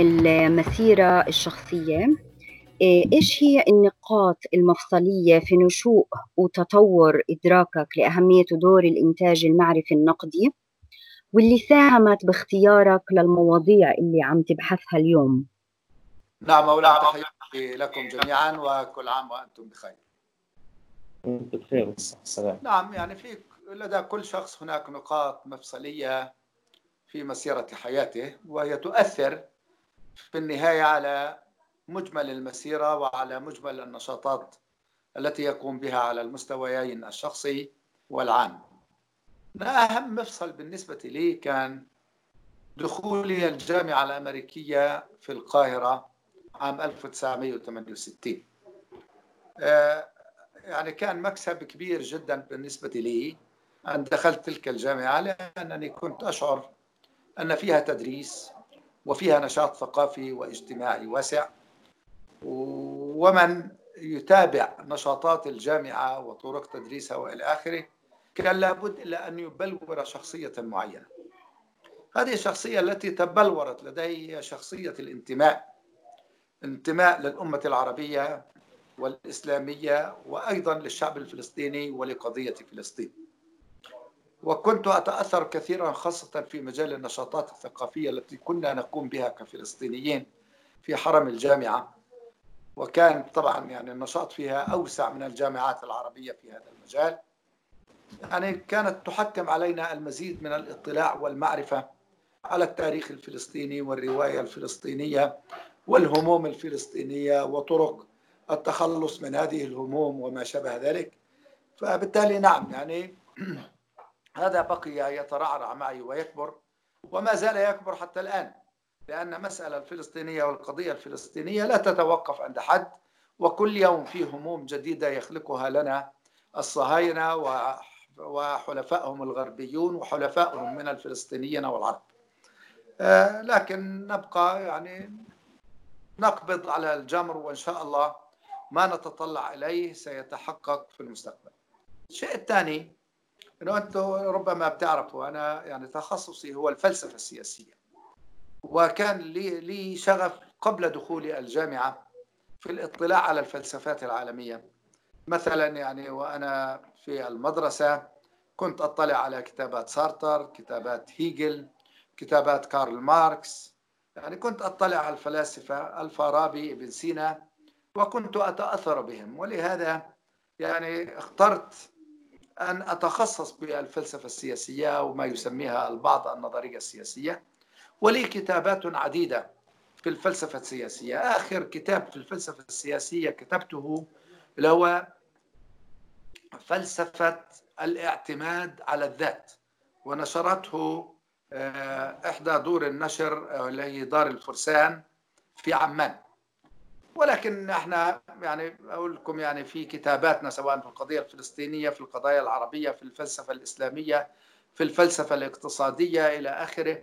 المسيرة الشخصية. إيه، إيش هي النقاط المفصلية في نشوء وتطور إدراكك لأهمية ودور الإنتاج المعرفي النقدي؟ واللي ساهمت باختيارك للمواضيع اللي عم تبحثها اليوم. نعم مولانا تحياتي لكم جميعا وكل عام وأنتم بخير. بخير والسلام نعم يعني في لدى كل شخص هناك نقاط مفصلية في مسيرة حياته وهي تؤثر في النهاية على مجمل المسيرة وعلى مجمل النشاطات التي يقوم بها على المستويين الشخصي والعام. أهم مفصل بالنسبة لي كان دخولي الجامعة الأمريكية في القاهرة عام 1968 آه، يعني كان مكسب كبير جدا بالنسبة لي أن دخلت تلك الجامعة لأنني كنت أشعر أن فيها تدريس وفيها نشاط ثقافي واجتماعي واسع. ومن يتابع نشاطات الجامعة وطرق تدريسها وإلى آخره كان لابد إلا أن يبلور شخصية معينة. هذه الشخصية التي تبلورت لدي هي شخصية الانتماء انتماء للأمة العربية والإسلامية وأيضا للشعب الفلسطيني ولقضية فلسطين. وكنت أتأثر كثيرا خاصة في مجال النشاطات الثقافية التي كنا نقوم بها كفلسطينيين في حرم الجامعة. وكان طبعا يعني النشاط فيها أوسع من الجامعات العربية في هذا المجال. يعني كانت تحتم علينا المزيد من الاطلاع والمعرفة على التاريخ الفلسطيني والرواية الفلسطينية والهموم الفلسطينية وطرق التخلص من هذه الهموم وما شابه ذلك. فبالتالي نعم يعني هذا بقي يترعرع معي ويكبر وما زال يكبر حتى الآن لأن المسألة الفلسطينية والقضية الفلسطينية لا تتوقف عند حد وكل يوم في هموم جديدة يخلقها لنا الصهاينة وحلفائهم الغربيون وحلفائهم من الفلسطينيين والعرب. آه، لكن نبقى يعني نقبض على الجمر وإن شاء الله ما نتطلع إليه سيتحقق في المستقبل. الشيء الثاني إنه أنتم ربما بتعرفوا أنا يعني تخصصي هو الفلسفة السياسية. وكان لي لي شغف قبل دخولي الجامعة في الاطلاع على الفلسفات العالمية. مثلا يعني وأنا في المدرسة كنت أطلع على كتابات سارتر كتابات هيجل كتابات كارل ماركس. يعني كنت أطلع على الفلاسفة الفارابي إبن سينا وكنت أتأثر بهم. ولهذا يعني اخترت أن أتخصص بالفلسفة السياسية وما يسميها البعض النظرية السياسية ولي كتابات عديدة في الفلسفة السياسية. آخر كتاب في الفلسفة السياسية كتبته اللي هو فلسفة الاعتماد على الذات ونشرته آه، إحدى دور النشر آه، اللي هي دار الفرسان في عمان. ولكن إحنا يعني أقول لكم يعني في كتاباتنا سواء في القضية الفلسطينية في القضايا العربية في الفلسفة الإسلامية في الفلسفة الاقتصادية إلى آخره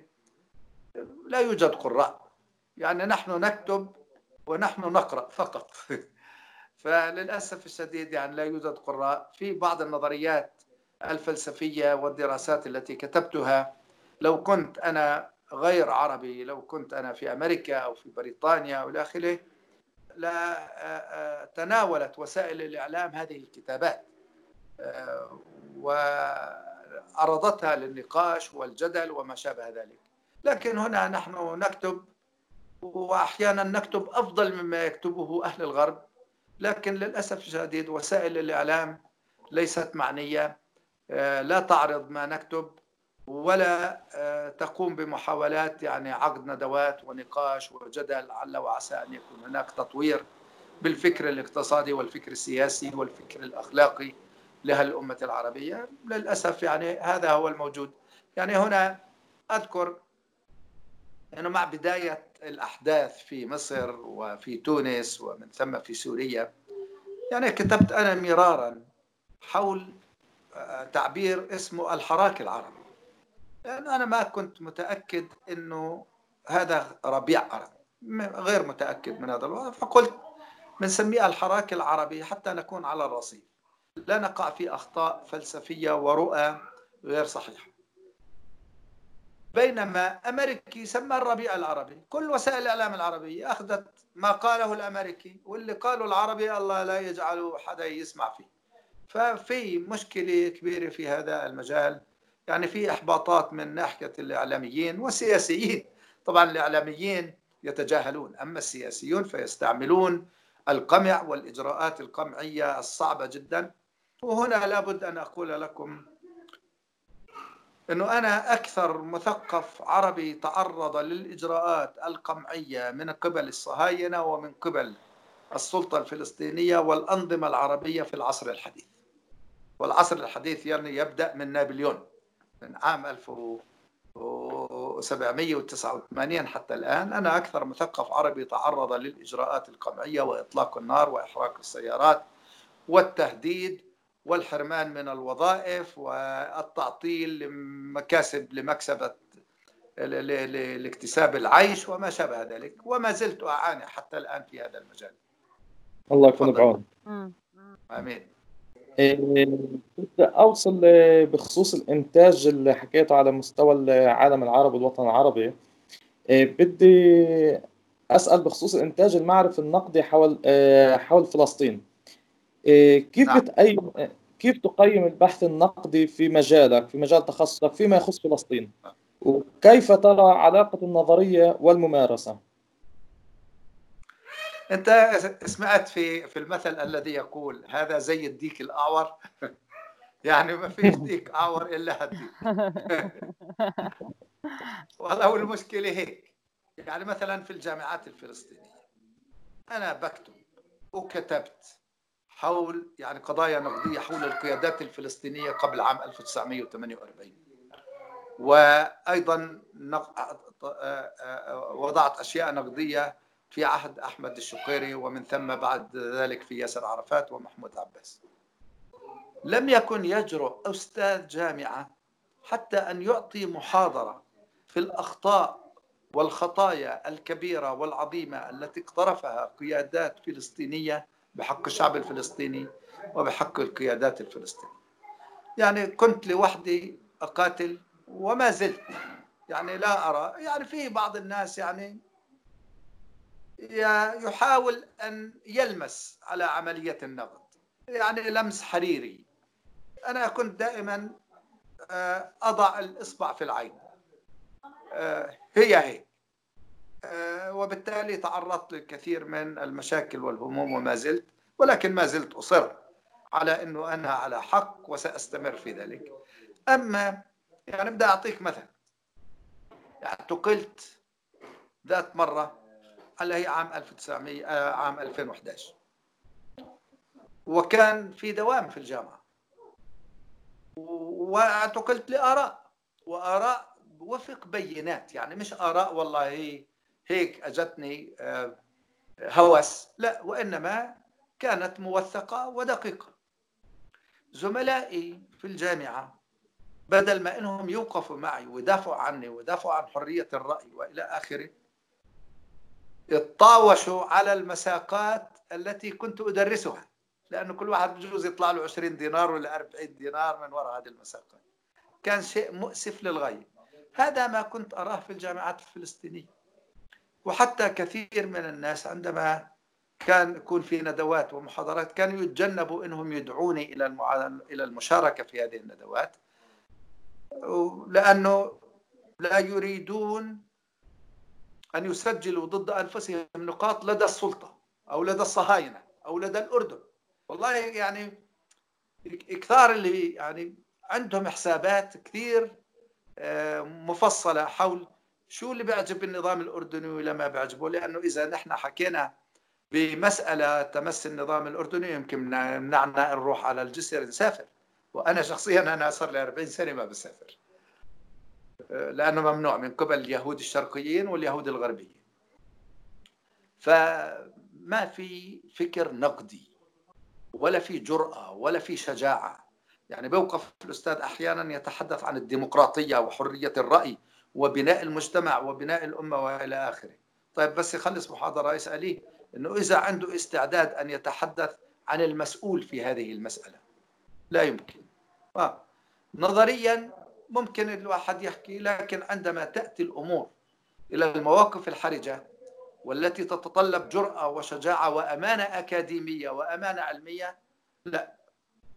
لا يوجد قراء. يعني نحن نكتب ونحن نقرأ فقط. فللأسف الشديد يعني لا يوجد قراء. في بعض النظريات الفلسفية والدراسات التي كتبتها لو كنت أنا غير عربي لو كنت أنا في أمريكا أو في بريطانيا أو إلى آخره تناولت وسائل الإعلام هذه الكتابات آه، وعرضتها للنقاش والجدل وما شابه ذلك. لكن هنا نحن نكتب وأحيانا نكتب أفضل مما يكتبه أهل الغرب لكن للأسف الشديد وسائل الإعلام ليست معنية آه، لا تعرض ما نكتب ولا آه، تقوم بمحاولات يعني عقد ندوات ونقاش وجدل لعل وعسى أن يكون هناك تطوير بالفكر الاقتصادي والفكر السياسي والفكر الأخلاقي لهالأمة العربية. للأسف يعني هذا هو الموجود. يعني هنا أذكر إنه مع بداية الأحداث في مصر وفي تونس ومن ثم في سوريا يعني كتبت أنا مرارا حول آه، تعبير اسمه الحراك العربي. لأن أنا ما كنت متأكد أنه هذا ربيع عربي. غير متأكد من هذا الوضع. فقلت بنسميه الحراك العربي حتى نكون على الرصيف. لا نقع في أخطاء فلسفية ورؤى غير صحيحة. بينما أمريكي سمى الربيع العربي. كل وسائل الإعلام العربية أخذت ما قاله الأمريكي واللي قاله العربي الله لا يجعله حدا يسمع فيه. ففي مشكلة كبيرة في هذا المجال. يعني في إحباطات من ناحية الإعلاميين والسياسيين طبعا الإعلاميين يتجاهلون أما السياسيون فيستعملون القمع والإجراءات القمعية الصعبة جدا. وهنا لابد أن أقول لكم أنه أنا أكثر مثقف عربي تعرض للإجراءات القمعية من قبل الصهاينة ومن قبل السلطة الفلسطينية والأنظمة العربية في العصر الحديث. والعصر الحديث يعني يبدأ من نابليون. من عام 1789 حتى الآن أنا أكثر مثقف عربي تعرض للإجراءات القمعية وإطلاق النار وإحراق السيارات والتهديد والحرمان من الوظائف والتعطيل لمكاسب لمكسبة لاكتساب العيش وما شابه ذلك. وما زلت أعاني حتى الآن في هذا المجال. الله يكون بعون آمين. بدي أوصل بخصوص الإنتاج اللي حكيته على مستوى العالم العربي والوطن العربي. بدي أسأل بخصوص الانتاج المعرفي النقدي حول حول فلسطين. كيف نعم. بتقيم كيف تقيم البحث النقدي في مجالك في مجال تخصصك فيما يخص فلسطين؟ وكيف ترى علاقة النظرية والممارسة؟ أنت سمعت في في المثل الذي يقول هذا زي الديك الأعور. يعني ما فيش ديك أعور إلا هالديك. والله المشكلة هيك. يعني مثلا في الجامعات الفلسطينية أنا بكتب وكتبت حول يعني قضايا نقدية حول القيادات الفلسطينية قبل عام 1948 وأيضا وضعت أشياء نقدية في عهد أحمد الشقيري ومن ثم بعد ذلك في ياسر عرفات ومحمود عباس. لم يكن يجرؤ أستاذ جامعة حتى أن يعطي محاضرة في الأخطاء والخطايا الكبيرة والعظيمة التي اقترفها قيادات فلسطينية بحق الشعب الفلسطيني وبحق القيادات الفلسطينية. يعني كنت لوحدي أقاتل وما زلت. يعني لا أرى يعني في بعض الناس يعني يحاول أن يلمس على عملية النقد يعني لمس حريري. أنا كنت دائما آه، أضع الإصبع في العين. آه، هي هي آه، وبالتالي تعرضت للكثير من المشاكل والهموم وما زلت ولكن ما زلت أصر على أنه أنا على حق وسأستمر في ذلك. أما يعني بدي أعطيك مثل. يعني اعتقلت ذات مرة اللي هي عام 1900 آه، عام 2011 وكان في دوام في الجامعة. واعتقلت لآراء. وآراء وفق بينات. يعني مش آراء والله هيك أجتني آه، هوس. لا وإنما كانت موثقة ودقيقة. زملائي في الجامعة بدل ما إنهم يوقفوا معي ويدافعوا عني ويدافعوا عن حرية الرأي وإلى آخره يتطاوشوا على المساقات التي كنت أدرسها لأنه كل واحد بجوز يطلع له 20 دينار ولا 40 دينار من وراء هذه المساقات. كان شيء مؤسف للغاية. هذا ما كنت أراه في الجامعات الفلسطينية. وحتى كثير من الناس عندما كان يكون في ندوات ومحاضرات كانوا يتجنبوا إنهم يدعوني إلى إلى المشاركة في هذه الندوات لأنه لا يريدون أن يسجلوا ضد أنفسهم نقاط لدى السلطة أو لدى الصهاينة أو لدى الأردن. والله يعني كثار اللي يعني عندهم حسابات كثير آه، مفصلة حول شو اللي بيعجب النظام الأردني ولا ما بيعجبه. لأنه إذا نحن حكينا بمسألة تمس النظام الأردني يمكن منعنا نروح على الجسر نسافر. وأنا شخصيا أنا صار لي 40 سنة ما بسافر. لأنه ممنوع من قبل اليهود الشرقيين واليهود الغربيين. فما في فكر نقدي ولا في جرأة ولا في شجاعة. يعني بوقف الأستاذ أحيانا يتحدث عن الديمقراطية وحرية الرأي وبناء المجتمع وبناء الأمة وإلى آخره. طيب بس يخلص محاضرة يسأليه أنه إذا عنده استعداد أن يتحدث عن المسؤول في هذه المسألة. لا يمكن. آه. نظريا ممكن الواحد يحكي لكن عندما تأتي الأمور إلى المواقف الحرجة والتي تتطلب جرأة وشجاعة وأمانة أكاديمية وأمانة علمية لا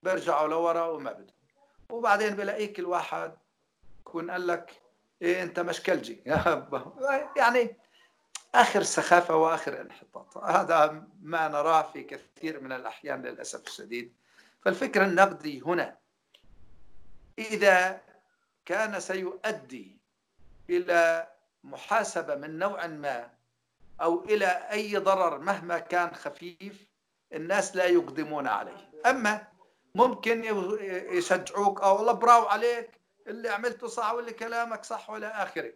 بيرجعوا لورا وما بدهم وبعدين بلاقيك الواحد يكون قال لك إيه أنت مشكلجي. يعني آخر سخافة وآخر انحطاط. هذا ما نراه في كثير من الأحيان للأسف الشديد. فالفكر النقدي هنا إذا كان سيؤدي إلى محاسبة من نوع ما أو إلى أي ضرر مهما كان خفيف الناس لا يقدمون عليه. أما ممكن يشجعوك أو الله براو عليك اللي عملته صح واللي كلامك صح ولا آخره.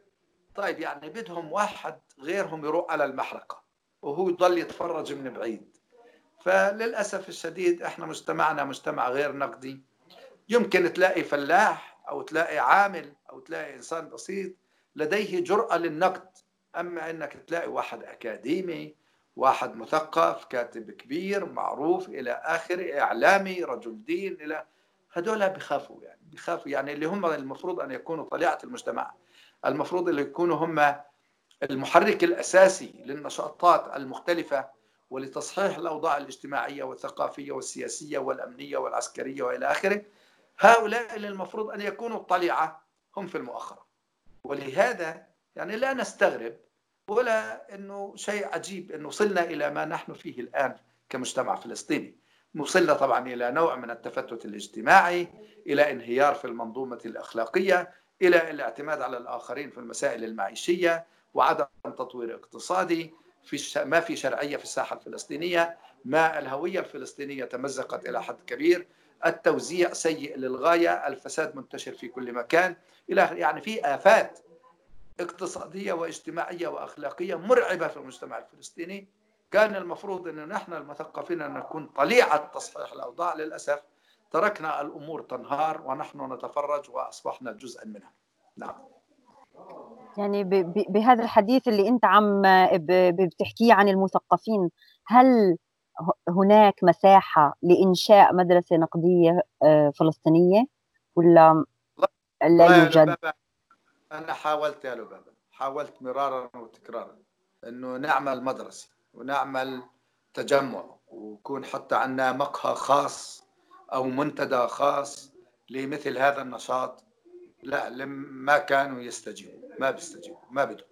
طيب يعني بدهم واحد غيرهم يروح على المحرقة وهو يضل يتفرج من بعيد. فللأسف الشديد إحنا مجتمعنا مجتمع غير نقدي. يمكن تلاقي فلاح أو تلاقي عامل أو تلاقي إنسان بسيط لديه جرأة للنقد. أما أنك تلاقي واحد أكاديمي واحد مثقف كاتب كبير معروف إلى آخره إعلامي رجل دين إلى هذول بخافوا يعني بخافوا يعني اللي هم المفروض أن يكونوا طليعة المجتمع. المفروض اللي يكونوا هم المحرك الأساسي للنشاطات المختلفة ولتصحيح الأوضاع الاجتماعية والثقافية والسياسية والأمنية والعسكرية وإلى آخره. هؤلاء اللي المفروض أن يكونوا الطليعة هم في المؤخرة. ولهذا يعني لا نستغرب ولا أنه شيء عجيب أنه وصلنا إلى ما نحن فيه الآن كمجتمع فلسطيني. وصلنا طبعا إلى نوع من التفتت الاجتماعي إلى انهيار في المنظومة الأخلاقية إلى الاعتماد على الآخرين في المسائل المعيشية وعدم تطوير اقتصادي في ما في شرعية في الساحة الفلسطينية ما الهوية الفلسطينية تمزقت إلى حد كبير. التوزيع سيء للغاية الفساد منتشر في كل مكان. إلى يعني في آفات اقتصادية واجتماعية وأخلاقية مرعبة في المجتمع الفلسطيني. كان المفروض أن نحن المثقفين أن نكون طليعة تصحيح الأوضاع. للأسف تركنا الأمور تنهار ونحن نتفرج وأصبحنا جزءا منها. نعم. يعني بهذا الحديث اللي أنت عم بتحكيه عن المثقفين هل هناك مساحة لإنشاء مدرسة نقدية آه، فلسطينية ولا لا يوجد؟ أنا حاولت يا لبابة حاولت مرارا وتكرارا أنه نعمل مدرسة ونعمل تجمع ويكون حتى عندنا مقهى خاص أو منتدى خاص لمثل هذا النشاط لا ما كانوا يستجيبوا ما بيستجيبوا ما بدهم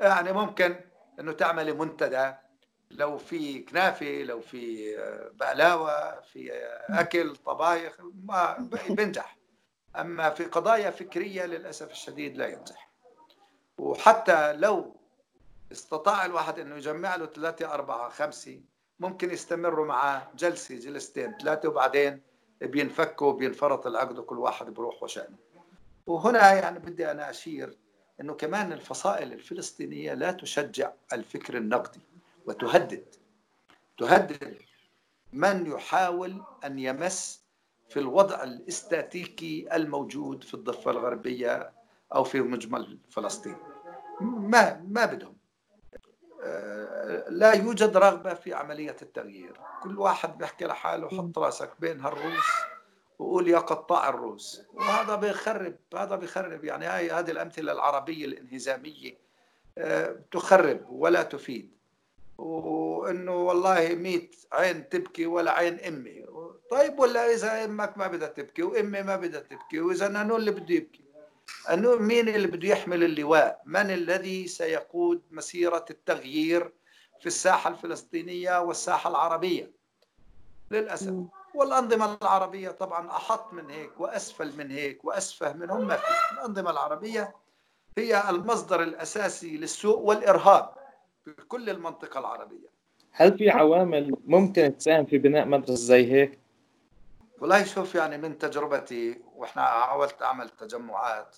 يعني ممكن إنه تعملي منتدى لو في كنافة لو في بقلاوة في أكل طبايخ ما بينجح أما في قضايا فكرية للأسف الشديد لا ينجح. وحتى لو استطاع الواحد إنه يجمع له ثلاثة أربعة خمسة ممكن يستمروا معاه جلسة جلستين ثلاثة وبعدين بينفكوا بينفرط العقد وكل واحد بروح وشأنه. وهنا يعني بدي أنا أشير إنه كمان الفصائل الفلسطينية لا تشجع الفكر النقدي. وتهدد. تهدد من يحاول أن يمس في الوضع الاستاتيكي الموجود في الضفة الغربية أو في مجمل فلسطين. ما ما بدهم. آه، لا يوجد رغبة في عملية التغيير. كل واحد بيحكي لحاله حط راسك بين هالروس وقول يا قطاع الروس. وهذا بيخرب هذا بيخرب. يعني هاي هذه الأمثلة العربية الإنهزامية آه، تخرب ولا تفيد. وإنه والله ميت عين تبكي ولا عين أمي. طيب ولا إذا أمك ما بدها تبكي وأمي ما بدها تبكي وإذا انه اللي بده يبكي؟ انه مين اللي بده يحمل اللواء؟ من الذي سيقود مسيرة التغيير في الساحة الفلسطينية والساحة العربية؟ للأسف. والأنظمة العربية طبعا أحط من هيك وأسفل من هيك وأسفه منهم ما في الأنظمة العربية هي المصدر الأساسي للسوء والإرهاب. في كل المنطقة العربية. هل في عوامل ممكن تساهم في بناء مدرسة زي هيك؟ والله شوف يعني من تجربتي وإحنا حاولت أعمل تجمعات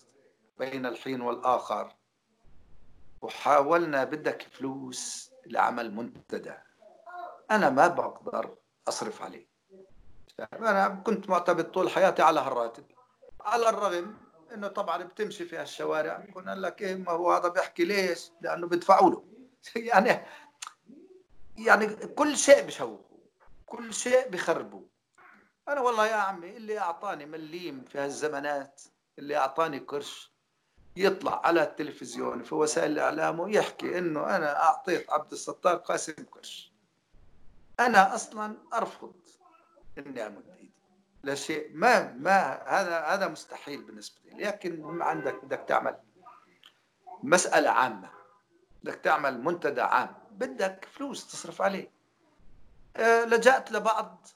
بين الحين والآخر وحاولنا بدك فلوس لعمل منتدى. أنا ما بقدر أصرف عليه. أنا كنت معتمد طول حياتي على هالراتب. على الرغم إنه طبعا بتمشي في هالشوارع كنا لك إيه ما هو هذا بيحكي ليش؟ لأنه بدفعوا له. يعني يعني كل شيء بشوهوا كل شيء بخربوا أنا والله يا عمي اللي أعطاني مليم في هالزمانات اللي أعطاني قرش يطلع على التلفزيون في وسائل الإعلام ويحكي إنه أنا أعطيت عبد الستار قاسم قرش أنا أصلا أرفض إني امد ايدي لا شيء. ما ما هذا هذا مستحيل بالنسبة لي. لكن عندك بدك تعمل مسألة عامة. بدك تعمل منتدى عام بدك فلوس تصرف عليه. أه لجأت لبعض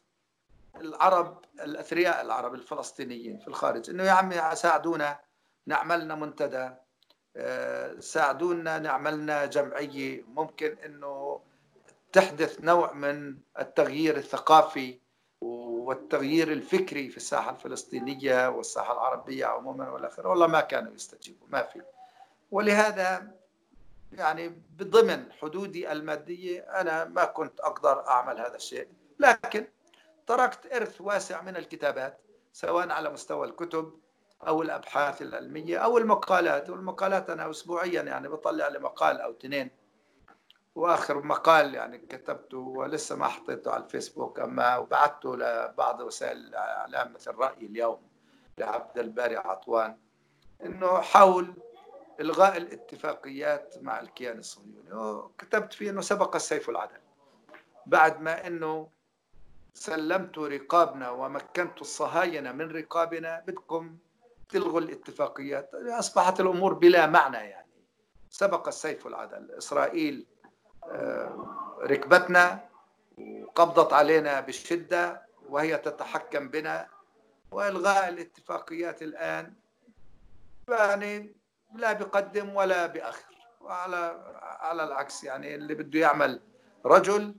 العرب الأثرياء العرب الفلسطينيين في الخارج إنه يا عمي ساعدونا نعملنا منتدى. أه ساعدونا نعملنا جمعية. ممكن إنه تحدث نوع من التغيير الثقافي والتغيير الفكري في الساحة الفلسطينية والساحة العربية عموما والآخر والله ما كانوا يستجيبوا ما في. ولهذا يعني بضمن حدودي المادية أنا ما كنت أقدر أعمل هذا الشيء. لكن تركت إرث واسع من الكتابات سواء على مستوى الكتب أو الأبحاث العلمية أو المقالات والمقالات أنا أسبوعيا يعني بطلع لي مقال أو اثنين. وآخر مقال يعني كتبته ولسه ما حطيته على الفيسبوك أما وبعثته لبعض وسائل الإعلام مثل راي اليوم لعبد الباري عطوان إنه حول إلغاء الاتفاقيات مع الكيان الصهيوني. وكتبت فيه إنه سبق السيف العدل. بعد ما إنه سلمت رقابنا ومكنت الصهاينة من رقابنا بدكم تلغوا الاتفاقيات. أصبحت الأمور بلا معنى يعني. سبق السيف العدل. إسرائيل ركبتنا وقبضت علينا بالشدة وهي تتحكم بنا. وإلغاء الاتفاقيات الآن يعني لا بقدم ولا بأخر وعلى على العكس يعني اللي بده يعمل رجل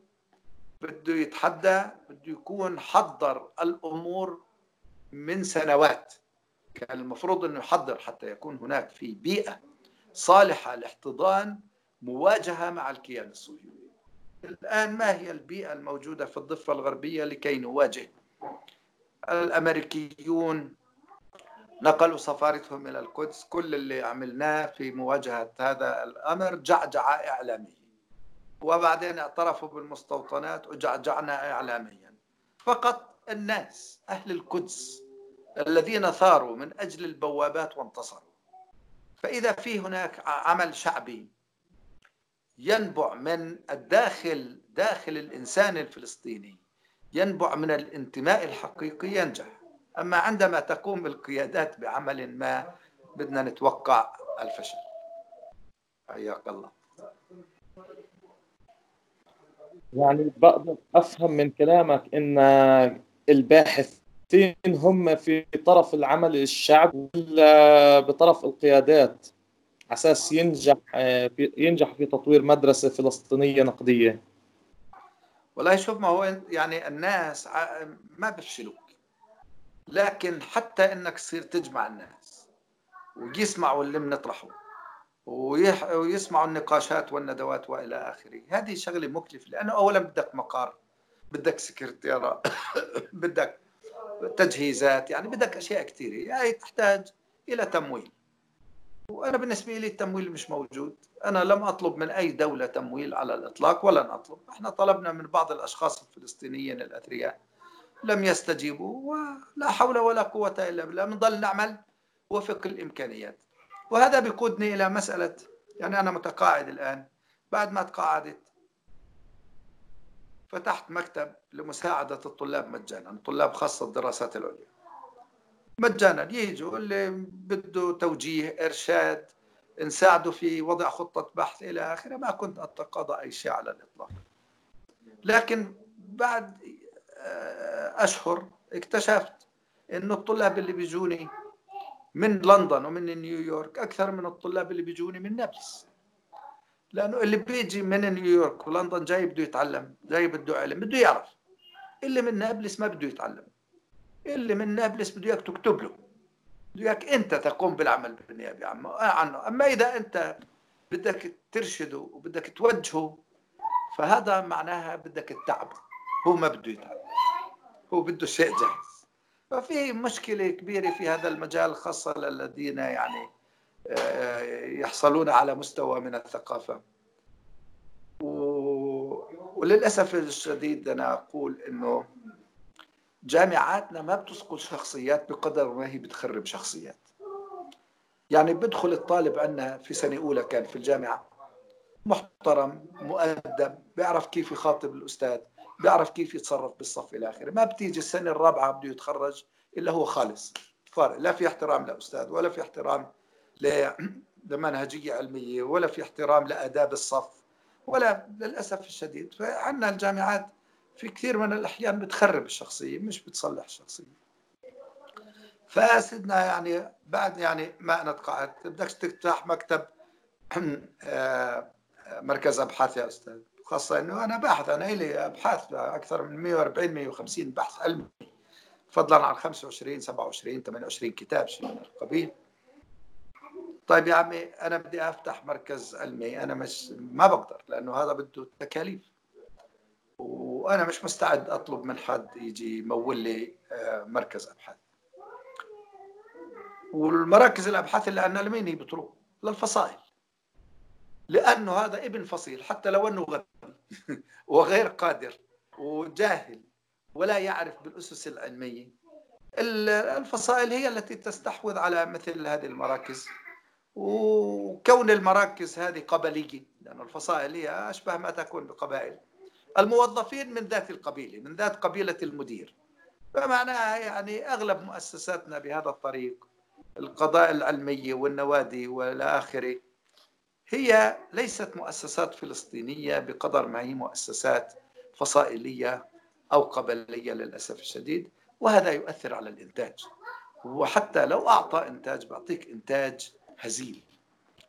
بده يتحدى بده يكون حضر الأمور من سنوات. كان المفروض أنه يحضر حتى يكون هناك في بيئة صالحة لاحتضان مواجهة مع الكيان الصهيوني الآن ما هي البيئة الموجودة في الضفة الغربية لكي نواجه؟ الأمريكيون نقلوا سفارتهم إلى القدس. كل اللي عملناه في مواجهة هذا الأمر جعجعة إعلامية وبعدين اعترفوا بالمستوطنات وجعجعنا إعلاميا. فقط الناس أهل القدس الذين ثاروا من أجل البوابات وانتصروا. فإذا في هناك عمل شعبي ينبع من الداخل داخل الإنسان الفلسطيني ينبع من الانتماء الحقيقي ينجح. أما عندما تقوم القيادات بعمل ما بدنا نتوقع الفشل. حياك الله. يعني بقدر أفهم من كلامك إن الباحثين هم في طرف العمل الشعبي ولا بطرف القيادات أساس ينجح ينجح في تطوير مدرسة فلسطينية نقدية. والله شوف ما هو يعني الناس ما بفشلوك لكن حتى إنك تصير تجمع الناس ويسمعوا اللي بنطرحه ويسمعوا النقاشات والندوات وإلى آخره. هذه شغلة مكلفة لأنه اولا بدك مقر بدك سكرتيرة بدك تجهيزات يعني بدك أشياء كثيره يعني تحتاج إلى تمويل. وأنا بالنسبة لي التمويل مش موجود. أنا لم أطلب من أي دولة تمويل على الإطلاق ولن أطلب. إحنا طلبنا من بعض الأشخاص الفلسطينيين الأثرياء لم يستجيبوا ولا حول ولا قوة إلا بالله بنضل نعمل وفق الإمكانيات. وهذا بيقودني إلى مسألة يعني أنا متقاعد الآن. بعد ما تقاعدت فتحت مكتب لمساعدة الطلاب مجانا طلاب خاصة الدراسات العليا. مجانا يجوا اللي بده توجيه إرشاد نساعده في وضع خطة بحث إلى آخره. ما كنت أتقاضى أي شيء على الإطلاق. لكن بعد آه، أشهر اكتشفت إنه الطلاب اللي بيجوني من لندن ومن نيويورك أكثر من الطلاب اللي بيجوني من نابلس. لأنه اللي بيجي من نيويورك ولندن جاي بده يتعلم جاي بده علم بده يعرف. اللي من نابلس ما بده يتعلم. اللي من نابلس بده إياك تكتب له. بده إياك أنت تقوم بالعمل بالنيابة عنه. أما إذا أنت بدك ترشده وبدك توجهه فهذا معناها بدك تتعبه. هو ما بده يتعب. هو بده شيء جاهز. ففي مشكلة كبيرة في هذا المجال خاصة للذين يعني آه، يحصلون على مستوى من الثقافة. وللأسف الشديد أنا أقول أنه جامعاتنا ما بتسقط شخصيات بقدر ما هي بتخرب شخصيات. يعني بدخل الطالب عندنا في سنة أولى كان في الجامعة محترم مؤدب بيعرف كيف يخاطب الأستاذ. بيعرف كيف يتصرف بالصف إلى آخره. ما بتيجي السنة الرابعة بده يتخرج إلا هو خالص. فارق لا في احترام لأستاذ ولا في احترام لمنهجية علمية ولا في احترام لآداب الصف ولا للأسف الشديد. فعندنا الجامعات في كثير من الأحيان بتخرب الشخصية مش بتصلح الشخصية. فسيدنا يعني بعد يعني ما أنا تقاعدت بدك تفتح مكتب آه، مركز أبحاث يا أستاذ. خاصة أنه أنا باحث أنا لي أبحاث أكثر من 140 150 بحث علمي. فضلا عن 25 27 28 كتاب شيء من القبيل طيب يا عمي أنا بدي أفتح مركز علمي. أنا مش ما بقدر لأنه هذا بده تكاليف. وأنا مش مستعد أطلب من حد يجي يمول لي آه، مركز أبحاث. والمراكز الأبحاث اللي عندنا لمين هي بتروح؟ للفصائل. لأنه هذا ابن فصيل حتى لو أنه غبي. وغير قادر وجاهل ولا يعرف بالأسس العلمية. الفصائل هي التي تستحوذ على مثل هذه المراكز. وكون المراكز هذه قبلية لأن الفصائل هي أشبه ما تكون بقبائل. الموظفين من ذات القبيلة من ذات قبيلة المدير. فمعناها يعني أغلب مؤسساتنا بهذا الطريق القضاء العلمية والنوادي والى آخره. هي ليست مؤسسات فلسطينية بقدر ما هي مؤسسات فصائلية أو قبلية للأسف الشديد وهذا يؤثر على الإنتاج. وحتى لو أعطى إنتاج بيعطيك إنتاج هزيل.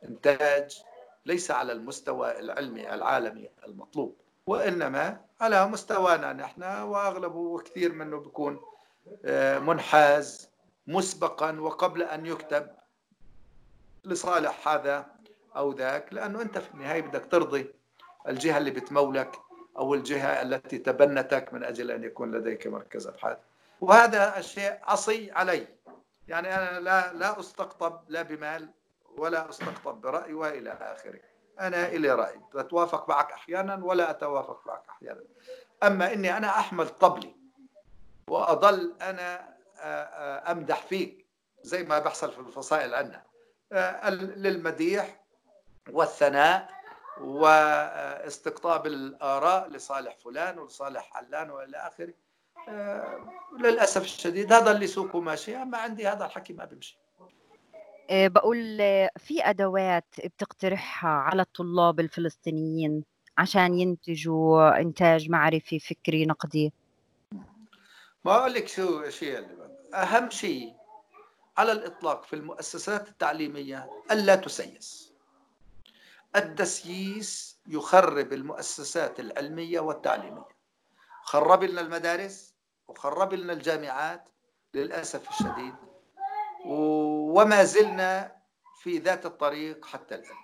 إنتاج ليس على المستوى العلمي العالمي المطلوب وإنما على مستوانا نحن وأغلبه وكثير منه بيكون آه، منحاز مسبقا وقبل أن يكتب لصالح هذا أو ذاك لأنه أنت في النهاية بدك ترضي الجهة اللي بتمولك أو الجهة التي تبنتك من أجل أن يكون لديك مركز أبحاث. وهذا الشيء عصي علي. يعني أنا لا لا أستقطب لا بمال ولا أستقطب برأي وإلى آخره. أنا إلي رأي. أتوافق معك أحيانا ولا أتوافق معك أحيانا. أما إني أنا أحمل طبلي وأظل أنا أمدح فيك زي ما بحصل في الفصائل عندنا للمديح والثناء واستقطاب الآراء لصالح فلان ولصالح علان وإلى آخره. للأسف الشديد هذا اللي سوقه ماشي. أما عندي هذا الحكي ما بيمشي آه، بقول آه، في أدوات بتقترحها على الطلاب الفلسطينيين عشان ينتجوا إنتاج معرفي فكري نقدي؟ ما أقول لك شو شيء أهم شيء على الإطلاق في المؤسسات التعليمية ألا تسيس. التسييس يخرب المؤسسات العلمية والتعليمية. خرب لنا المدارس وخرب لنا الجامعات للأسف الشديد وما زلنا في ذات الطريق حتى الآن.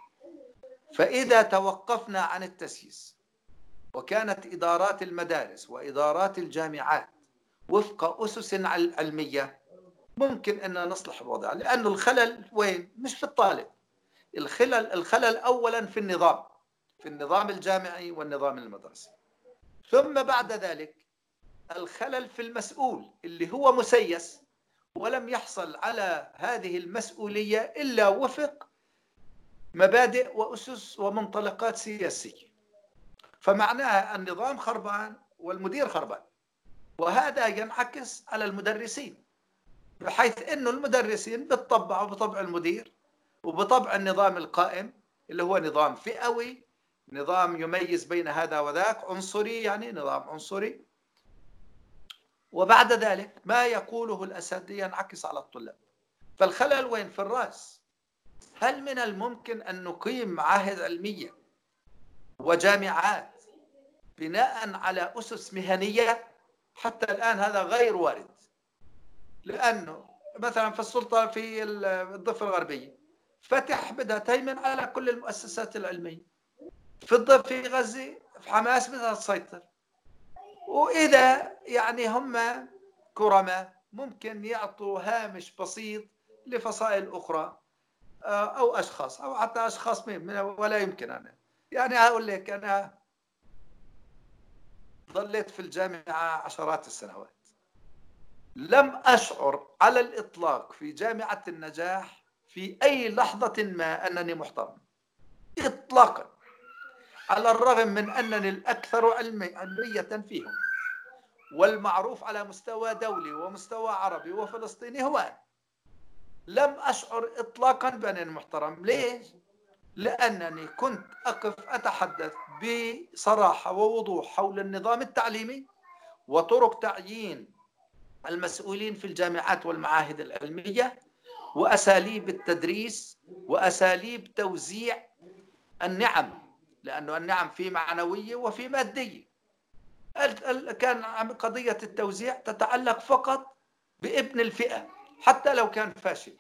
فإذا توقفنا عن التسييس وكانت إدارات المدارس وإدارات الجامعات وفق أسس علمية ممكن أن نصلح الوضع لأن الخلل وين؟ مش في الطالب. الخلل الخلل أولا في النظام في النظام الجامعي والنظام المدرسي. ثم بعد ذلك الخلل في المسؤول اللي هو مسيس ولم يحصل على هذه المسؤولية إلا وفق مبادئ وأسس ومنطلقات سياسية. فمعناها النظام خربان والمدير خربان وهذا ينعكس على المدرسين بحيث أنه المدرسين بتطبعوا بطبع المدير وبطبع النظام القائم اللي هو نظام فئوي نظام يميز بين هذا وذاك عنصري يعني نظام عنصري. وبعد ذلك ما يقوله الأسد ينعكس على الطلاب. فالخلل وين؟ في الرأس. هل من الممكن أن نقيم معاهد علمية وجامعات بناء على أسس مهنية؟ حتى الآن هذا غير وارد. لأنه مثلا في السلطة في الضفة الغربية. فتح بدها تهيمن على كل المؤسسات العلمية في الضفة في غزة في حماس بدها تسيطر وإذا يعني هم كرماء ممكن يعطوا هامش بسيط لفصائل أخرى آه، أو أشخاص أو حتى أشخاص ولا يمكن أنا. يعني أقول لك أنا ظليت في الجامعة عشرات السنوات. لم أشعر على الإطلاق في جامعة النجاح في أي لحظة ما أنني محترم. إطلاقا. على الرغم من أنني الأكثر علمية فيهم. والمعروف على مستوى دولي ومستوى عربي وفلسطيني هو أنا لم أشعر إطلاقا بأنني محترم. ليش؟ لأنني كنت أقف أتحدث بصراحة ووضوح حول النظام التعليمي وطرق تعيين المسؤولين في الجامعات والمعاهد العلمية وأساليب التدريس وأساليب توزيع النعم لأنه النعم في معنوية وفي مادية. كان قضية التوزيع تتعلق فقط بابن الفئة حتى لو كان فاشل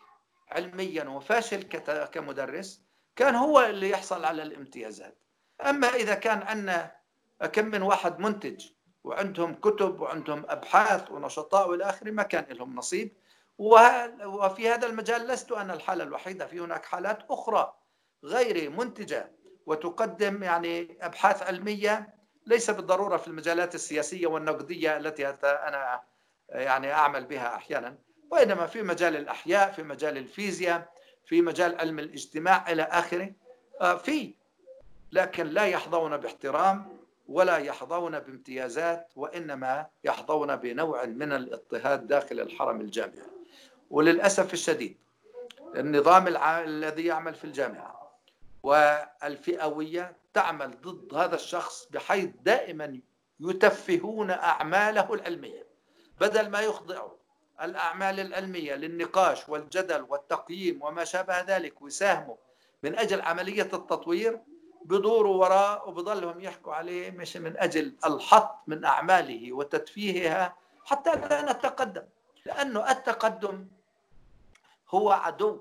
علميا وفاشل كمدرس كان هو اللي يحصل على الامتيازات. أما إذا كان عندنا كم من واحد منتج وعندهم كتب وعندهم أبحاث ونشطاء والى آخره ما كان لهم نصيب. وفي هذا المجال لست أنا الحالة الوحيدة في هناك حالات أخرى غير منتجة وتقدم يعني أبحاث علمية ليس بالضرورة في المجالات السياسية والنقدية التي أنا يعني أعمل بها أحيانا وإنما في مجال الأحياء في مجال الفيزياء في مجال علم الاجتماع إلى آخره آه، في لكن لا يحظون باحترام ولا يحظون بامتيازات وإنما يحظون بنوع من الاضطهاد داخل الحرم الجامعي وللأسف الشديد النظام الع... الذي يعمل في الجامعة والفئوية تعمل ضد هذا الشخص بحيث دائما يتفهون أعماله العلمية. بدل ما يخضعوا الأعمال العلمية للنقاش والجدل والتقييم وما شابه ذلك ويساهموا من أجل عملية التطوير بدوروا وراء وبضلهم يحكوا عليه مش من أجل الحط من أعماله وتدفيهها حتى لا نتقدم. لأنه التقدم هو عدو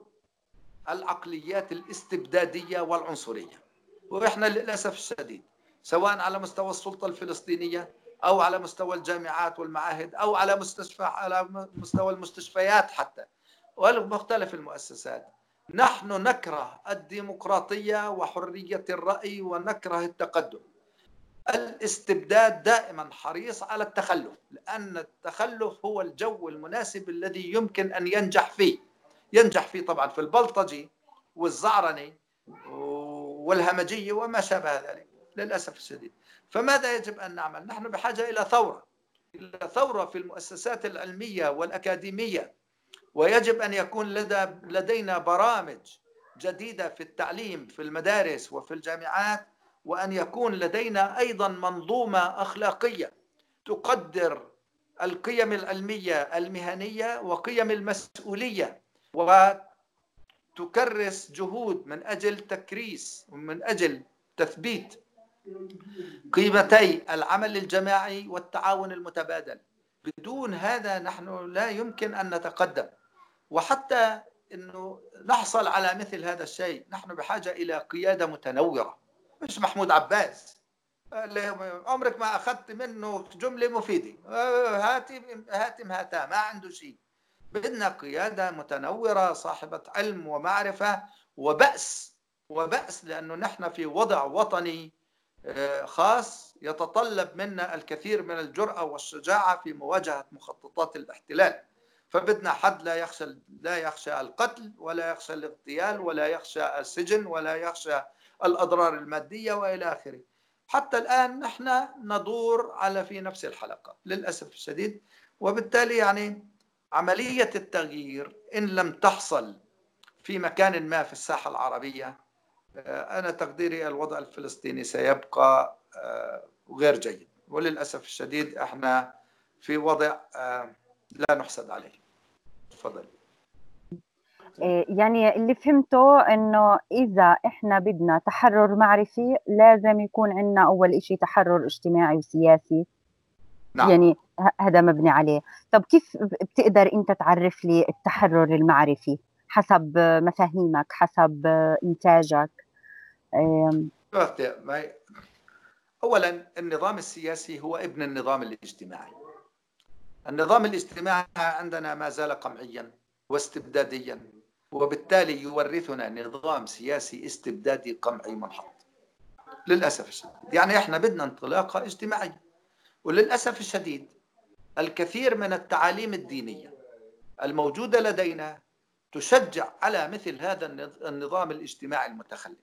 العقليات الاستبدادية والعنصرية. وإحنا للأسف الشديد سواء على مستوى السلطة الفلسطينية أو على مستوى الجامعات والمعاهد أو على مستشفى على مستوى المستشفيات حتى ومختلف المؤسسات. نحن نكره الديمقراطية وحرية الرأي ونكره التقدم. الاستبداد دائما حريص على التخلف لأن التخلف هو الجو المناسب الذي يمكن أن ينجح فيه. ينجح فيه طبعا في البلطجي والزعرني والهمجية وما شابه ذلك للأسف الشديد. فماذا يجب أن نعمل؟ نحن بحاجة إلى ثورة إلى ثورة في المؤسسات العلمية والأكاديمية. ويجب أن يكون لدى لدينا برامج جديدة في التعليم في المدارس وفي الجامعات وأن يكون لدينا أيضا منظومة أخلاقية تقدر القيم العلمية المهنية وقيم المسؤولية. وتكرس جهود من أجل تكريس ومن أجل تثبيت قيمتي العمل الجماعي والتعاون المتبادل. بدون هذا نحن لا يمكن أن نتقدم. وحتى إنه نحصل على مثل هذا الشيء نحن بحاجة إلى قيادة متنوره مش محمود عباس. عمرك ما أخذت منه جملة مفيدة. هاتي هاتم هاتا ما عنده شيء. بدنا قيادة متنورة صاحبة علم ومعرفة وبأس وبأس لأنه نحن في وضع وطني آه، خاص يتطلب منا الكثير من الجرأة والشجاعة في مواجهة مخططات الاحتلال. فبدنا حد لا يخشى لا يخشى القتل ولا يخشى الاغتيال ولا يخشى السجن ولا يخشى الأضرار المادية وإلى آخره. حتى الآن نحن ندور على في نفس الحلقة للأسف الشديد. وبالتالي يعني عملية التغيير إن لم تحصل في مكان ما في الساحة العربية آه، أنا تقديري الوضع الفلسطيني سيبقى آه، غير جيد. وللأسف الشديد إحنا في وضع آه، لا نحسد عليه. تفضل. يعني اللي فهمته إنه إذا إحنا بدنا تحرر معرفي لازم يكون عندنا أول شيء تحرر اجتماعي وسياسي. نعم. يعني هذا مبني عليه. طب كيف بتقدر أنت تعرف لي التحرر المعرفي حسب مفاهيمك حسب إنتاجك؟ اولا النظام السياسي هو ابن النظام الاجتماعي. النظام الاجتماعي عندنا ما زال قمعيا واستبداديا وبالتالي يورثنا نظام سياسي استبدادي قمعي منحط. للأسف الشديد. يعني إحنا بدنا انطلاقة اجتماعية. وللأسف الشديد الكثير من التعاليم الدينية الموجودة لدينا تشجع على مثل هذا النظام الاجتماعي المتخلف.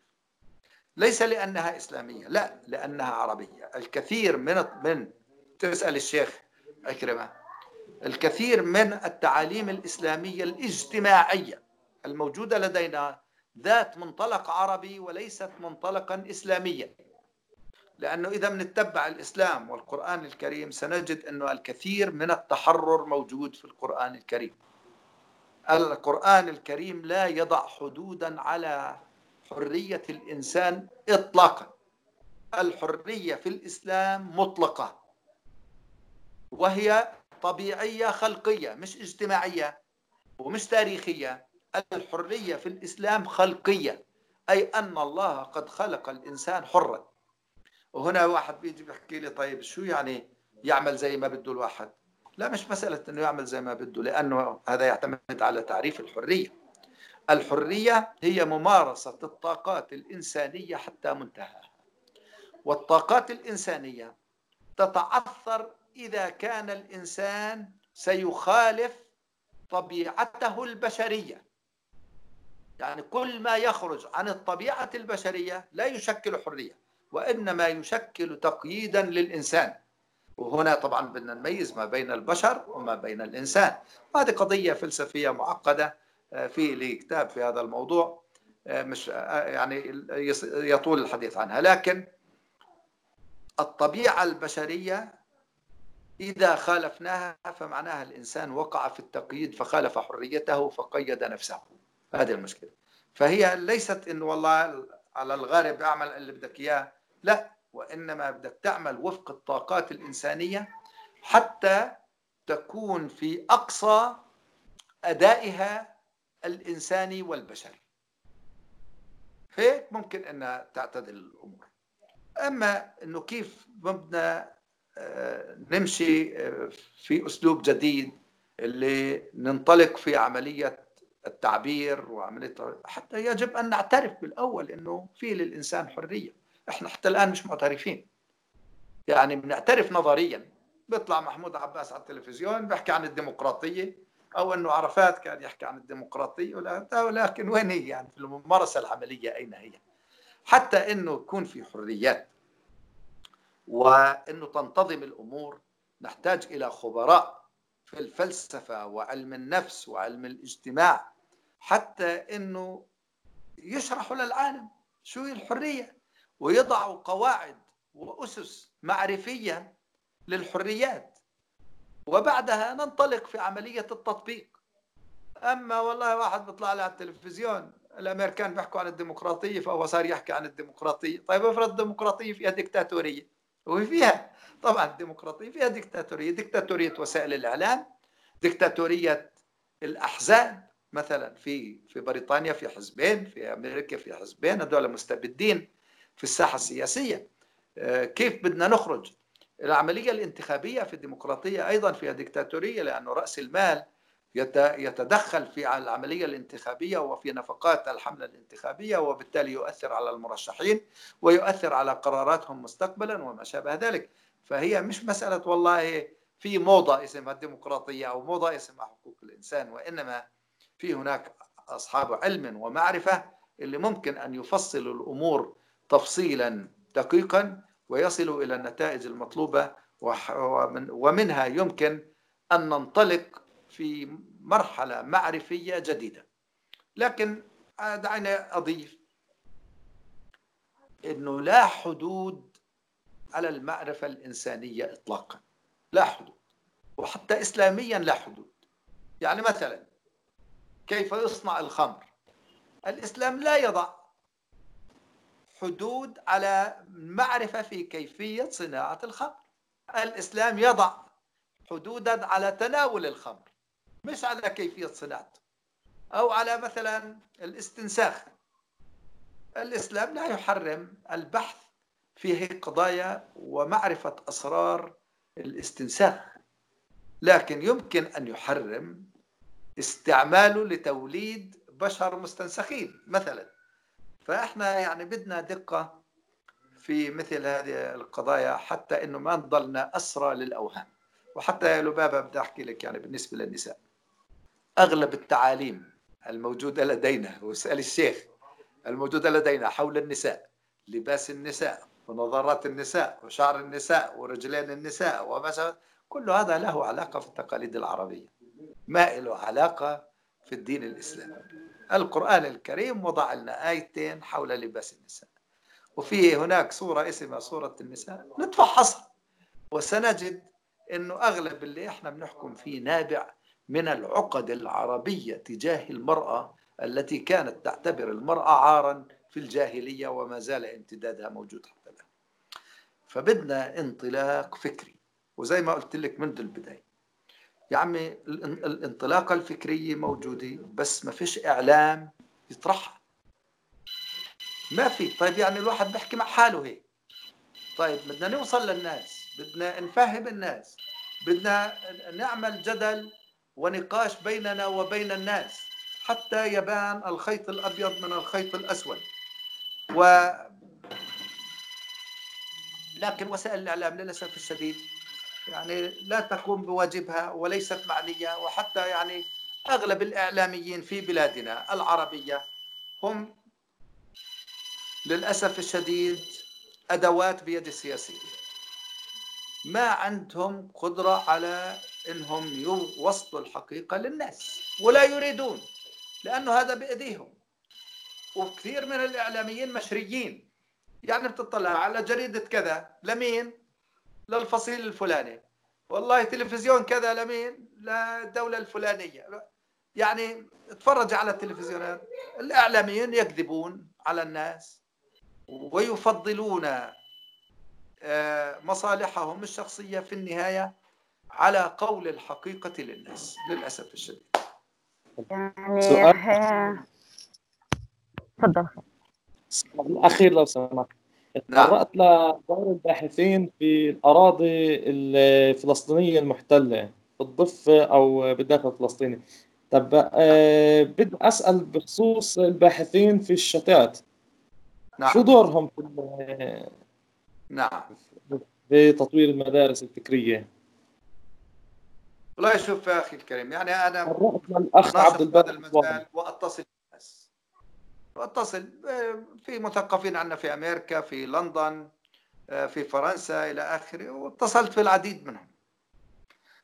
ليس لأنها إسلامية لا لأنها عربية. الكثير من من تسأل الشيخ أكرمة الكثير من التعاليم الإسلامية الاجتماعية الموجودة لدينا ذات منطلق عربي وليست منطلقا إسلاميا. لأنه إذا بنتبع الإسلام والقرآن الكريم سنجد أنه الكثير من التحرر موجود في القرآن الكريم. القرآن الكريم لا يضع حدودا على حرية الإنسان إطلاقا. الحرية في الإسلام مطلقة. وهي طبيعية خلقية مش اجتماعية ومش تاريخية. الحرية في الإسلام خلقية أي أن الله قد خلق الإنسان حرا. وهنا واحد بيجي بيحكي لي طيب شو يعني يعمل زي ما بده الواحد؟ لا مش مسألة أنه يعمل زي ما بده لأنه هذا يعتمد على تعريف الحرية. الحرية هي ممارسة الطاقات الإنسانية حتى منتهاها. والطاقات الإنسانية تتعثر إذا كان الإنسان سيخالف طبيعته البشرية. يعني كل ما يخرج عن الطبيعة البشرية لا يشكل حرية. وإنما يشكل تقييدا للإنسان. وهنا طبعا بدنا نميز ما بين البشر وما بين الإنسان. هذه قضية فلسفية معقدة آه، في لي كتاب في هذا الموضوع آه، مش آه، يعني يطول الحديث عنها. لكن الطبيعة البشرية إذا خالفناها فمعناها الإنسان وقع في التقييد فخالف حريته فقيد نفسه. هذه المشكلة. فهي ليست إنه والله على الغارب أعمل اللي بدك إياه. لا وإنما بدك تعمل وفق الطاقات الإنسانية حتى تكون في أقصى أدائها الإنساني والبشري. هيك ممكن أنها تعتدل الأمور. أما أنه كيف بدنا آه، نمشي آه، في أسلوب جديد اللي ننطلق في عملية التعبير وعملية حتى يجب أن نعترف بالأول أنه في للإنسان حرية. إحنا حتى الآن مش معترفين. يعني بنعترف نظريا. بيطلع محمود عباس على التلفزيون بيحكي عن الديمقراطية أو أنه عرفات كان يحكي عن الديمقراطية ولكن وين هي؟ يعني في الممارسة العملية أين هي؟ حتى أنه يكون في حريات وأنه تنتظم الأمور نحتاج إلى خبراء في الفلسفة وعلم النفس وعلم الاجتماع حتى أنه يشرحوا للعالم شو هي ويضعوا قواعد وأسس معرفية للحريات. وبعدها ننطلق في عملية التطبيق. أما والله واحد بيطلع لي على التلفزيون الأمريكان بيحكوا عن الديمقراطية فهو صار يحكي عن الديمقراطية. طيب افرض الديمقراطية فيها ديكتاتورية. وفيها طبعا الديمقراطية فيها ديكتاتورية. ديكتاتورية وسائل الإعلام ديكتاتورية الأحزاب. مثلا في في بريطانيا في حزبين في أمريكا في حزبين هذول مستبدين. في الساحة السياسية. آه، كيف بدنا نخرج؟ العملية الانتخابية في الديمقراطية أيضا فيها ديكتاتورية لأنه رأس المال يتدخل في العملية الانتخابية وفي نفقات الحملة الانتخابية وبالتالي يؤثر على المرشحين ويؤثر على قراراتهم مستقبلا وما شابه ذلك. فهي مش مسألة والله في موضة اسمها الديمقراطية أو موضة اسمها حقوق الإنسان وإنما في هناك أصحاب علم ومعرفة اللي ممكن أن يفصلوا الأمور تفصيلا دقيقا ويصلوا إلى النتائج المطلوبة ومنها يمكن أن ننطلق في مرحلة معرفية جديدة. لكن دعيني أضيف أنه لا حدود على المعرفة الإنسانية إطلاقا. لا حدود. وحتى إسلاميا لا حدود. يعني مثلا كيف يصنع الخمر؟ الإسلام لا يضع حدود على معرفة في كيفية صناعة الخمر. الإسلام يضع حدودا على تناول الخمر مش على كيفية صناعته أو على مثلا الاستنساخ. الإسلام لا يحرم البحث في هذه القضايا ومعرفة أسرار الاستنساخ لكن يمكن أن يحرم استعماله لتوليد بشر مستنسخين مثلا فإحنا يعني بدنا دقة في مثل هذه القضايا حتى إنه ما نضلنا أسرى للأوهام. وحتى يا لبابة بدي أحكي لك يعني بالنسبة للنساء. أغلب التعاليم الموجودة لدينا واسأل الشيخ الموجودة لدينا حول النساء لباس النساء ونظارات النساء وشعر النساء ورجلين النساء ومثلا كل هذا له علاقة في التقاليد العربية. ما له علاقة في الدين الإسلامي. القرآن الكريم وضع لنا آيتين حول لباس النساء. وفي هناك صورة اسمها صورة النساء. نتفحصها وسنجد إنه أغلب اللي إحنا بنحكم فيه نابع من العقد العربية تجاه المرأة التي كانت تعتبر المرأة عارا في الجاهلية وما زال امتدادها موجود حتى الآن. فبدنا انطلاق فكري. وزي ما قلت لك منذ البداية يا عمي الانطلاقة الفكرية موجودة بس ما فيش إعلام يطرحها. ما في. طيب يعني الواحد بيحكي مع حاله هيك. طيب بدنا نوصل للناس بدنا نفهم الناس بدنا نعمل جدل ونقاش بيننا وبين الناس حتى يبان الخيط الأبيض من الخيط الأسود. و لكن وسائل الإعلام للأسف الشديد يعني لا تقوم بواجبها وليست معنية وحتى يعني أغلب الإعلاميين في بلادنا العربية هم للأسف الشديد أدوات بيد السياسيين. ما عندهم قدرة على إنهم يوصلوا الحقيقة للناس ولا يريدون لأنه هذا بأيديهم. وكثير من الإعلاميين مشريين. يعني بتطلع على جريدة كذا لمين؟ للفصيل الفلاني. والله تلفزيون كذا لمين؟ للدولة الفلانية. يعني اتفرج على التلفزيونات الإعلاميين يكذبون على الناس ويفضلون آه، مصالحهم الشخصية في النهاية على قول الحقيقة للناس للأسف الشديد. يعني سؤال. تفضل. الأخير لو سمحت. نعم. لدور الباحثين في الأراضي الفلسطينية المحتلة في الضفة أو بالداخل الفلسطيني طب أه بدي أسأل بخصوص الباحثين في الشتات. نعم. شو دورهم في نعم. في تطوير المدارس الفكرية؟ والله شوف يا أخي الكريم يعني أنا الاخ عبد وأتصل بالناس واتصل في مثقفين عندنا في أمريكا في لندن في فرنسا إلى آخره واتصلت في العديد منهم.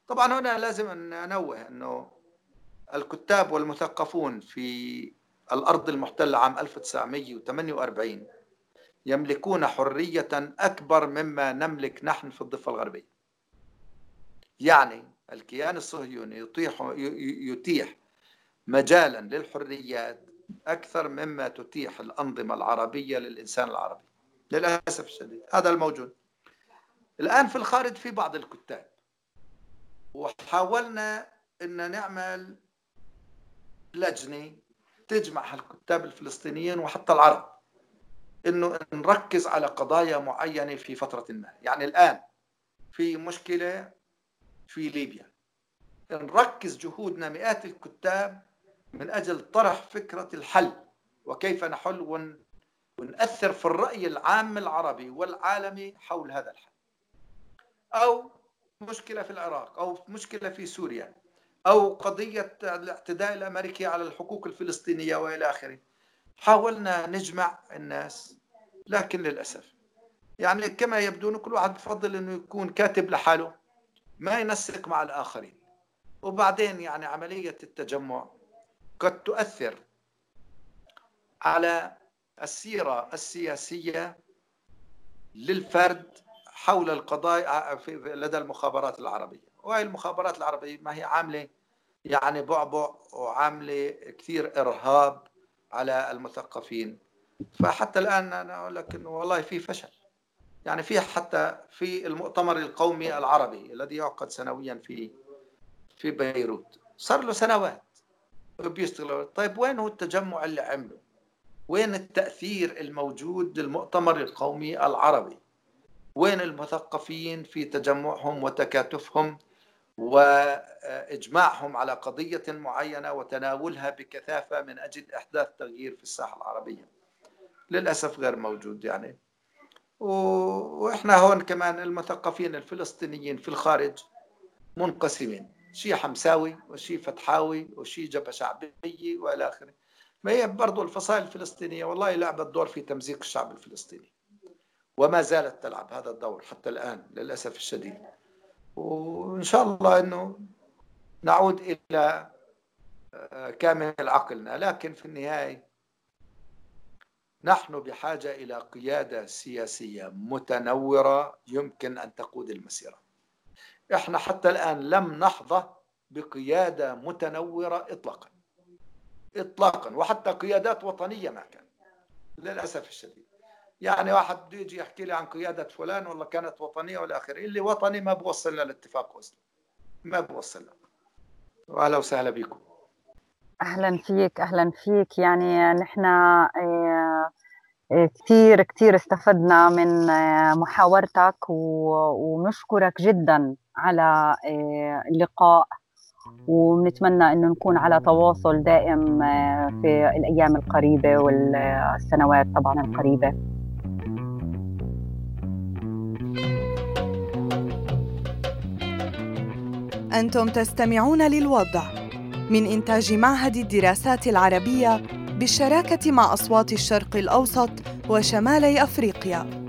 طبعا هنا لازم أن أنوه أنه الكتاب والمثقفون في الأرض المحتلة عام 1948 يملكون حرية أكبر مما نملك نحن في الضفة الغربية. يعني الكيان الصهيوني يتيح يتيح مجالا للحريات أكثر مما تتيح الأنظمة العربية للإنسان العربي للأسف الشديد. هذا الموجود. الآن في الخارج في بعض الكتاب. وحاولنا إن نعمل لجنة تجمع الكتاب الفلسطينيين وحتى العرب إنه نركز على قضايا معينة في فترة ما. يعني الآن في مشكلة في ليبيا. نركز جهودنا مئات الكتاب من أجل طرح فكرة الحل وكيف نحل ون... ونأثر في الرأي العام العربي والعالمي حول هذا الحل. أو مشكلة في العراق أو مشكلة في سوريا أو قضية الاعتداء الأمريكي على الحقوق الفلسطينية وإلى آخره. حاولنا نجمع الناس لكن للأسف. يعني كما يبدو كل واحد بفضل أنه يكون كاتب لحاله ما ينسق مع الآخرين. وبعدين يعني عملية التجمع قد تؤثر على السيرة السياسية للفرد حول القضايا لدى المخابرات العربية. وهي المخابرات العربية ما هي عاملة يعني بعبع وعاملة كثير إرهاب على المثقفين. فحتى الآن أنا أقول لك إنه والله في فشل. يعني في حتى في المؤتمر القومي العربي الذي يعقد سنويا في في بيروت صار له سنوات. بيشتغلوا طيب وين هو التجمع اللي عمله؟ وين التأثير الموجود للمؤتمر القومي العربي؟ وين المثقفين في تجمعهم وتكاتفهم وإجماعهم على قضية معينة وتناولها بكثافة من أجل إحداث تغيير في الساحة العربية؟ للأسف غير موجود يعني. وإحنا هون كمان المثقفين الفلسطينيين في الخارج منقسمين. شيء حمساوي وشيء فتحاوي وشيء جبهة شعبية وإلى آخره. ما هي برضو الفصائل الفلسطينية والله لعبت دور في تمزيق الشعب الفلسطيني. وما زالت تلعب هذا الدور حتى الآن للأسف الشديد. وإن شاء الله أنه نعود إلى آه، كامل عقلنا. لكن في النهاية نحن بحاجة إلى قيادة سياسية متنورة يمكن أن تقود المسيرة. إحنا حتى الآن لم نحظى بقيادة متنورة إطلاقا. إطلاقا وحتى قيادات وطنية ما كان. للأسف الشديد. يعني واحد يجي يحكي لي عن قيادة فلان والله كانت وطنية والى اخره اللي وطني ما بوصلنا لاتفاق وسط ما بوصلنا واهلا وسهلا بكم. أهلا فيك أهلا فيك. يعني نحن آه، آه، كثير كثير استفدنا من آه، محاورتك ونشكرك جدا. على اللقاء ونتمنى إنه نكون على تواصل دائم في الأيام القريبة والسنوات طبعا القريبة. أنتم تستمعون للوضع من إنتاج معهد الدراسات العربية بالشراكة مع أصوات الشرق الأوسط وشمالي أفريقيا.